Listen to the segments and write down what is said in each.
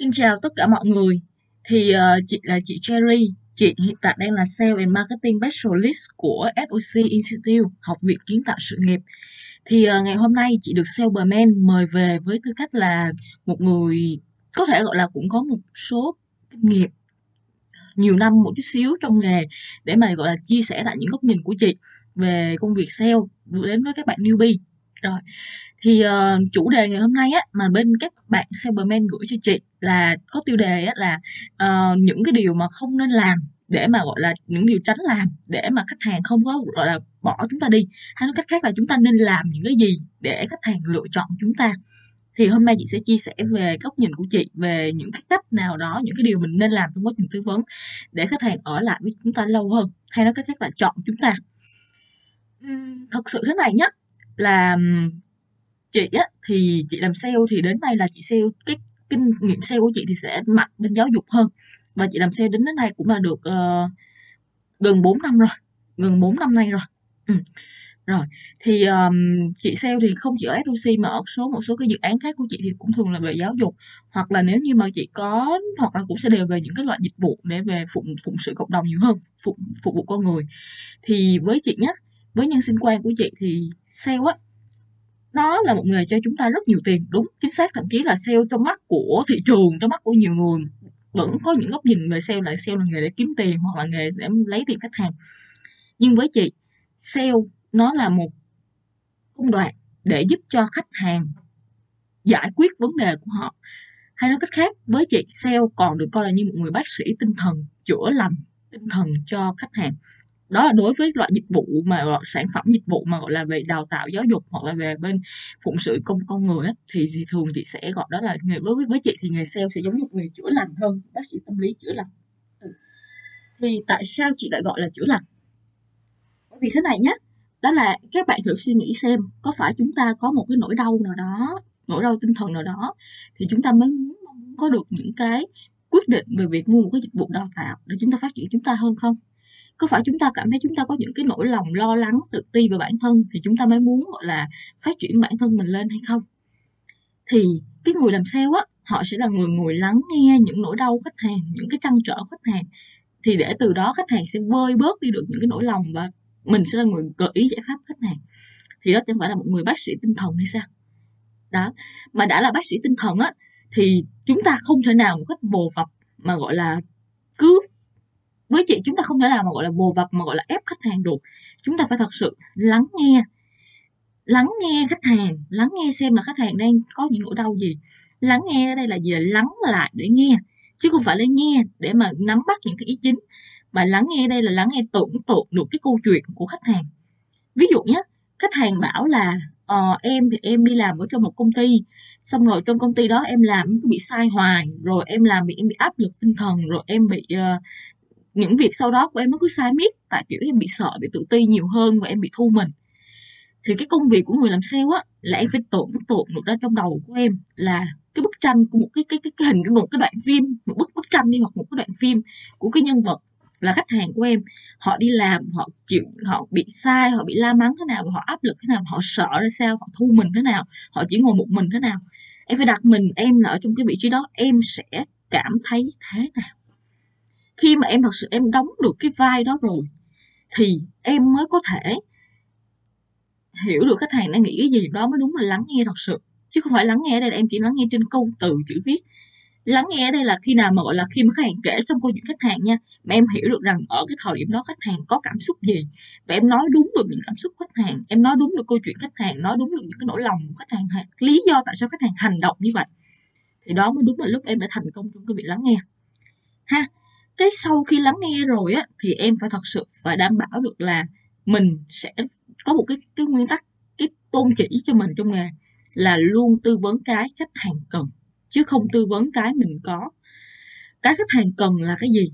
Xin chào tất cả mọi người. Thì uh, chị là chị Cherry. Chị hiện tại đang là Sales and Marketing Specialist của SOC Institute, Học viện Kiến tạo sự nghiệp. Thì uh, ngày hôm nay chị được Salesman mời về với tư cách là một người có thể gọi là cũng có một số kinh nghiệm nhiều năm một chút xíu trong nghề để mà gọi là chia sẻ lại những góc nhìn của chị về công việc sale đến với các bạn newbie rồi. Thì uh, chủ đề ngày hôm nay á mà bên các bạn Cyberman gửi cho chị là có tiêu đề á là uh, những cái điều mà không nên làm để mà gọi là những điều tránh làm để mà khách hàng không có gọi là bỏ chúng ta đi. Hay nói cách khác là chúng ta nên làm những cái gì để khách hàng lựa chọn chúng ta? Thì hôm nay chị sẽ chia sẻ về góc nhìn của chị về những cái cách nào đó những cái điều mình nên làm trong quá trình tư vấn để khách hàng ở lại với chúng ta lâu hơn. Hay nói cách khác là chọn chúng ta. Thật sự thế này nhé là chị á thì chị làm sale thì đến nay là chị sale cái kinh nghiệm sale của chị thì sẽ mạnh bên giáo dục hơn. Và chị làm sale đến đến nay cũng là được uh, gần 4 năm rồi gần 4 năm nay rồi. Ừ. rồi thì um, chị sale thì không chỉ ở SOC mà ở số một số cái dự án khác của chị thì cũng thường là về giáo dục. Hoặc là nếu như mà chị có hoặc là cũng sẽ đều về những cái loại dịch vụ để về phụng phụng sự cộng đồng nhiều hơn phụng phục vụ con người. Thì với chị nhé với nhân sinh quan của chị thì sale á, nó là một nghề cho chúng ta rất nhiều tiền, đúng, chính xác. Thậm chí là sale trong mắt của thị trường trong mắt của nhiều người. Vẫn có những góc nhìn về sale, là sale là nghề để kiếm tiền hoặc là nghề để lấy tiền khách hàng. Nhưng với chị, sale nó là một công đoạn để giúp cho khách hàng giải quyết vấn đề của họ. Hay nói cách khác, với chị, sale còn được coi là như một người bác sĩ tinh thần, chữa lành tinh thần cho khách hàng đó là đối với loại dịch vụ mà gọi sản phẩm dịch vụ mà gọi là về đào tạo giáo dục hoặc là về bên phụng sự công con người á, thì thì thường chị sẽ gọi đó là nghề với với chị thì nghề sale sẽ giống một người chữa lành hơn bác sĩ tâm lý chữa lành. Ừ. Thì tại sao chị lại gọi là chữa lành? Bởi vì thế này nhé đó là các bạn thử suy nghĩ xem có phải chúng ta có một cái nỗi đau nào đó nỗi đau tinh thần nào đó thì chúng ta mới muốn có được những cái quyết định về việc mua một cái dịch vụ đào tạo để chúng ta phát triển chúng ta hơn không? Có phải chúng ta cảm thấy chúng ta có những cái nỗi lòng lo lắng tự ti về bản thân thì chúng ta mới muốn, gọi là, phát triển bản thân mình lên hay không? Thì cái người làm sale á, họ sẽ là người ngồi lắng nghe những nỗi đau khách hàng, những cái trăn trở khách hàng. Thì để từ đó khách hàng sẽ vơi bớt đi được những cái nỗi lòng và mình sẽ là người gợi ý giải pháp khách hàng. Thì đó chẳng phải là một người bác sĩ tinh thần hay sao? Đó, mà đã là bác sĩ tinh thần á, thì chúng ta không thể nào một cách vồ vập mà, gọi là, cứ với chị chúng ta không thể nào mà gọi là vồ vập mà gọi là ép khách hàng được. Chúng ta phải thật sự lắng nghe lắng nghe khách hàng lắng nghe xem là khách hàng đang có những nỗi đau gì. Lắng nghe ở đây là gì? Là lắng lại để nghe chứ không phải là nghe để mà nắm bắt những cái ý chính. Mà lắng nghe đây là lắng nghe tưởng tượng được cái câu chuyện của khách hàng. Ví dụ nhé khách hàng bảo là ờ, em thì em đi làm ở trong một công ty xong rồi trong công ty đó em làm cứ bị sai hoài rồi em làm bị em bị áp lực tinh thần rồi em bị uh, những việc sau đó của em nó cứ sai miết tại kiểu em bị sợ bị tự ti nhiều hơn và em bị thu mình. Thì cái công việc của người làm sale á là em phải tưởng tượng được ra trong đầu của em là cái bức tranh của một cái cái cái, cái hình của một cái đoạn phim một bức bức tranh đi hoặc một cái đoạn phim của cái nhân vật là khách hàng của em. Họ đi làm họ chịu họ bị sai họ bị la mắng thế nào và họ áp lực thế nào họ sợ ra sao họ thu mình thế nào họ chỉ ngồi một mình thế nào. Em phải đặt mình em là ở trong cái vị trí đó em sẽ cảm thấy thế nào mà em thật sự em đóng được cái vai đó rồi, thì em mới có thể hiểu được khách hàng đang nghĩ cái gì. Đó mới đúng là lắng nghe thật sự, chứ không phải lắng nghe ở đây là em chỉ lắng nghe trên câu từ chữ viết. Lắng nghe ở đây là khi nào mà, gọi là, khi mà khách hàng kể xong câu chuyện khách hàng nha, mà em hiểu được rằng ở cái thời điểm đó khách hàng có cảm xúc gì, và em nói đúng được những cảm xúc khách hàng, em nói đúng được câu chuyện khách hàng, nói đúng được những cái nỗi lòng của khách hàng lý do tại sao khách hàng hành động như vậy, thì đó mới đúng là lúc em đã thành công trong cái việc lắng nghe. Ha cái sau khi lắng nghe rồi á, thì em phải thật sự phải đảm bảo được là mình sẽ có một cái cái nguyên tắc, cái tôn chỉ cho mình trong nghề là luôn tư vấn cái khách hàng cần, chứ không tư vấn cái mình có. Cái khách hàng cần là cái gì?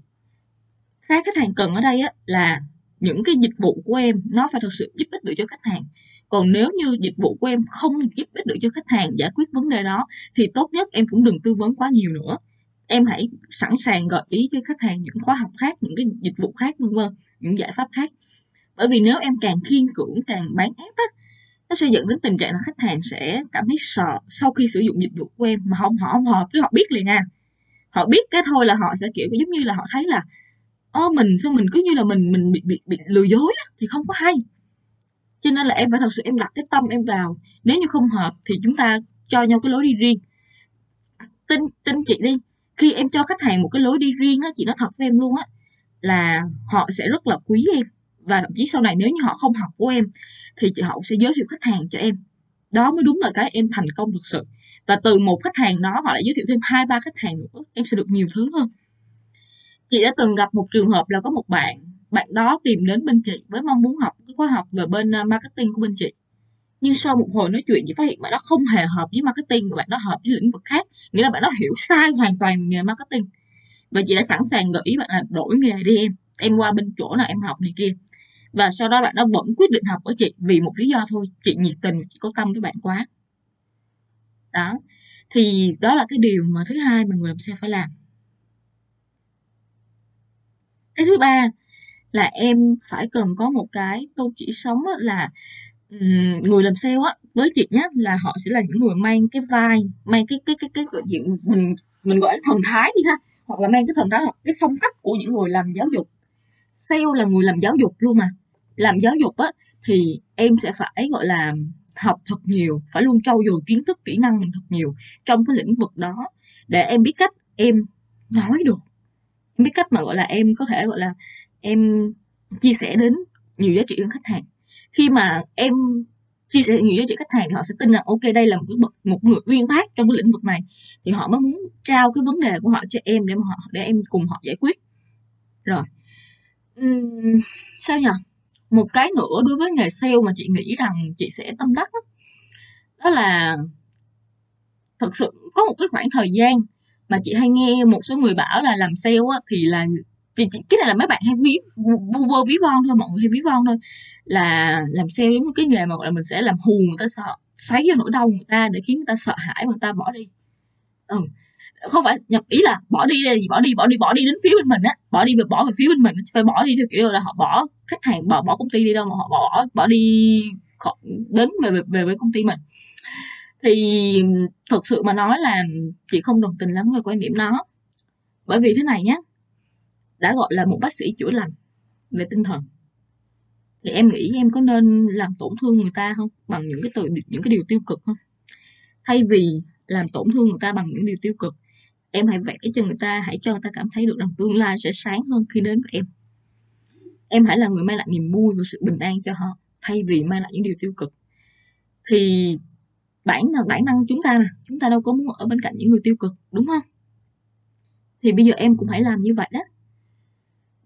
Cái khách hàng cần ở đây á, là những cái dịch vụ của em, nó phải thật sự giúp ích được cho khách hàng. Còn nếu như dịch vụ của em không giúp ích được cho khách hàng giải quyết vấn đề đó, thì tốt nhất em cũng đừng tư vấn quá nhiều nữa em hãy sẵn sàng gợi ý cho khách hàng những khóa học khác những cái dịch vụ khác vân vân những giải pháp khác. Bởi vì nếu em càng khiên cưỡng càng bán ép á nó sẽ dẫn đến tình trạng là khách hàng sẽ cảm thấy sợ sau khi sử dụng dịch vụ của em. Mà không họ không hợp với họ biết liền à. Họ biết cái thôi là họ sẽ kiểu giống như là họ thấy là ô mình sao mình cứ như là mình mình bị bị, bị lừa dối á, thì không có hay. Cho nên là em phải thật sự em đặt cái tâm em vào. Nếu như không hợp thì chúng ta cho nhau cái lối đi riêng. Tin tin chị đi khi em cho khách hàng một cái lối đi riêng á, chị nói thật với em luôn á, là họ sẽ rất là quý em. Và thậm chí sau này nếu như họ không học của em, thì chị họ sẽ giới thiệu khách hàng cho em. Đó mới đúng là cái em thành công thực sự. Và từ một khách hàng đó, họ lại giới thiệu thêm hai, ba khách hàng nữa, em sẽ được nhiều thứ hơn. Chị đã từng gặp một trường hợp là có một bạn bạn đó tìm đến bên chị với mong muốn học cái khóa học về bên à, marketing của bên chị nhưng sau một hồi nói chuyện chị phát hiện bạn đó không hề hợp với marketing bạn đó hợp với lĩnh vực khác, nghĩa là bạn đó hiểu sai hoàn toàn nghề marketing. Và chị đã sẵn sàng gợi ý bạn là đổi nghề đi em em qua bên chỗ nào em học này kia. Và sau đó bạn đó vẫn quyết định học ở chị vì một lý do thôi, chị nhiệt tình, chị có tâm với bạn quá. Đó, thì đó là cái điều mà thứ hai mà người làm sale phải làm. Cái thứ ba là em phải cần có một cái tôn chỉ sống là người làm sale á với chị nhé là họ sẽ là những người mang cái vai mang cái cái cái cái, gọi diện mình mình gọi là thần thái đi ha hoặc là mang cái thần thái hoặc cái phong cách của những người làm giáo dục. Sale là người làm giáo dục luôn mà. Làm giáo dục á thì em sẽ phải gọi là học thật nhiều phải luôn trau dồi kiến thức kỹ năng mình thật nhiều trong cái lĩnh vực đó. Để em biết cách em nói được. Em biết cách mà gọi là em có thể gọi là em chia sẻ đến nhiều giá trị đến khách hàng khi mà em chia sẻ nhiều giá trị khách hàng thì họ sẽ tin rằng ok đây là một cái bậc một người uyên bác trong cái lĩnh vực này. Thì họ mới muốn trao cái vấn đề của họ cho em để mà họ để em cùng họ giải quyết. Rồi. Uhm, sao nhỉ một cái nữa đối với nghề sale mà chị nghĩ rằng chị sẽ tâm đắc đó, đó là thật sự có một cái khoảng thời gian mà chị hay nghe một số người bảo là làm sale á, thì là thì cái này là mấy bạn hay ví, vu vơ ví von thôi, mọi người hay ví von thôi. Là làm sale giống như cái nghề mà, gọi là, mình sẽ làm hù người ta sợ, xoáy vô nỗi đau người ta để khiến người ta sợ hãi người ta bỏ đi. Ừ. Không phải nhập ý là bỏ đi đây bỏ đi bỏ đi bỏ đi đến phía bên mình á. Bỏ đi về, bỏ về phía bên mình, phải bỏ đi theo kiểu là họ bỏ khách hàng, bỏ bỏ công ty đi đâu mà họ bỏ bỏ đi đến về về về với công ty mình. Thì thực sự mà nói là chị không đồng tình lắm với quan điểm đó. Bởi vì thế này nhé đã gọi là một bác sĩ chữa lành về tinh thần. Thì em nghĩ em có nên làm tổn thương người ta không? Bằng những cái từ, những cái điều tiêu cực không? Thay vì làm tổn thương người ta bằng những điều tiêu cực, em hãy vẽ cho người ta, hãy cho người ta cảm thấy được rằng tương lai sẽ sáng hơn khi đến với em. Em hãy là người mang lại niềm vui và sự bình an cho họ, thay vì mang lại những điều tiêu cực. Thì bản năng bản năng chúng ta mà, chúng ta đâu có muốn ở bên cạnh những người tiêu cực, đúng không? Thì bây giờ em cũng hãy làm như vậy đó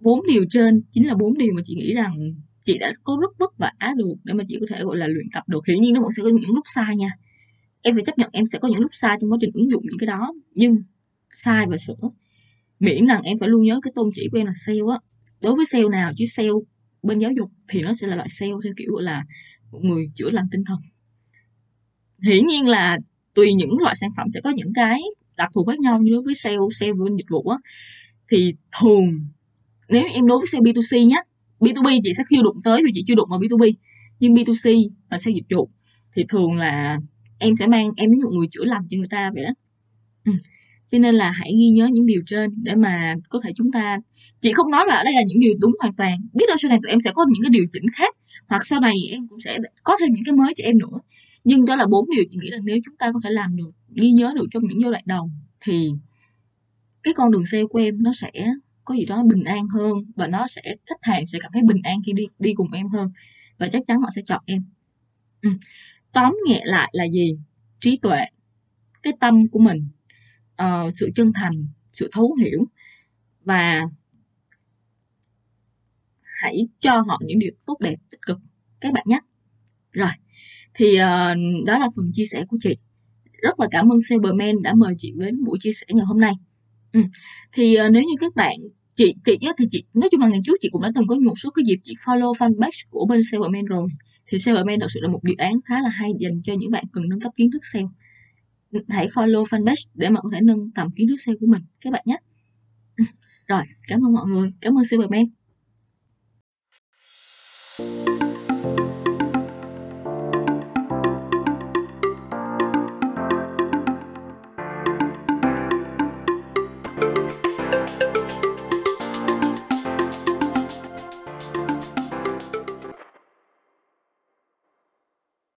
bốn điều trên, chính là bốn điều mà chị nghĩ rằng chị đã có rất vất vả được để mà chị có thể, gọi là, luyện tập được. Hiển nhiên nó cũng sẽ có những lúc sai nha. Em phải chấp nhận em sẽ có những lúc sai trong quá trình ứng dụng những cái đó. Nhưng sai và sửa. Miễn rằng em phải luôn nhớ cái tôn chỉ của em là sale á. Đối với sale nào chứ sale bên giáo dục thì nó sẽ là loại sale theo kiểu là, một người chữa lành tinh thần. Hiển nhiên là tùy những loại sản phẩm sẽ có những cái đặc thù khác nhau. Như đối với sale sale bên dịch vụ á, thì thường nếu em đối với xe B2C nhé B2B chị sẽ chưa đụng tới vì chị chưa đụng vào B2B nhưng B2C là xe dịch vụ thì thường là em sẽ mang, em ví dụ người chữa lành cho người ta vậy đó ừ. cho nên là hãy ghi nhớ những điều trên để mà có thể chúng ta, chị không nói là đây là những điều đúng hoàn toàn, biết đâu sau này tụi em sẽ có những cái điều chỉnh khác, hoặc sau này em cũng sẽ có thêm những cái mới cho em nữa nhưng đó là bốn điều chị nghĩ là nếu chúng ta có thể làm được, ghi nhớ được trong những giai đoạn đầu thì cái con đường sale của em nó sẽ có gì đó bình an hơn và nó sẽ khách hàng sẽ cảm thấy bình an khi đi đi cùng em hơn. Và chắc chắn họ sẽ chọn em. Ừ. tóm nhẹ lại là gì? Trí tuệ cái tâm của mình uh, sự chân thành sự thấu hiểu. Và hãy cho họ những điều tốt đẹp tích cực. Các bạn nhé. Rồi. Thì uh, đó là phần chia sẻ của chị. Rất là cảm ơn Cyberman đã mời chị đến buổi chia sẻ ngày hôm nay ừ. thì uh, nếu như các bạn chị chị thì chị nói chung là ngày trước chị cũng đã từng có một số cái dịp chị follow fanpage của bên Cyberman rồi. Thì Cyberman thật sự là một dự án khá là hay dành cho những bạn cần nâng cấp kiến thức sale. Ừ, hãy follow fanpage để mà có thể nâng tầm kiến thức sale của mình. Các bạn nhé. Ừ. Rồi cảm ơn mọi người. Cảm ơn Cyberman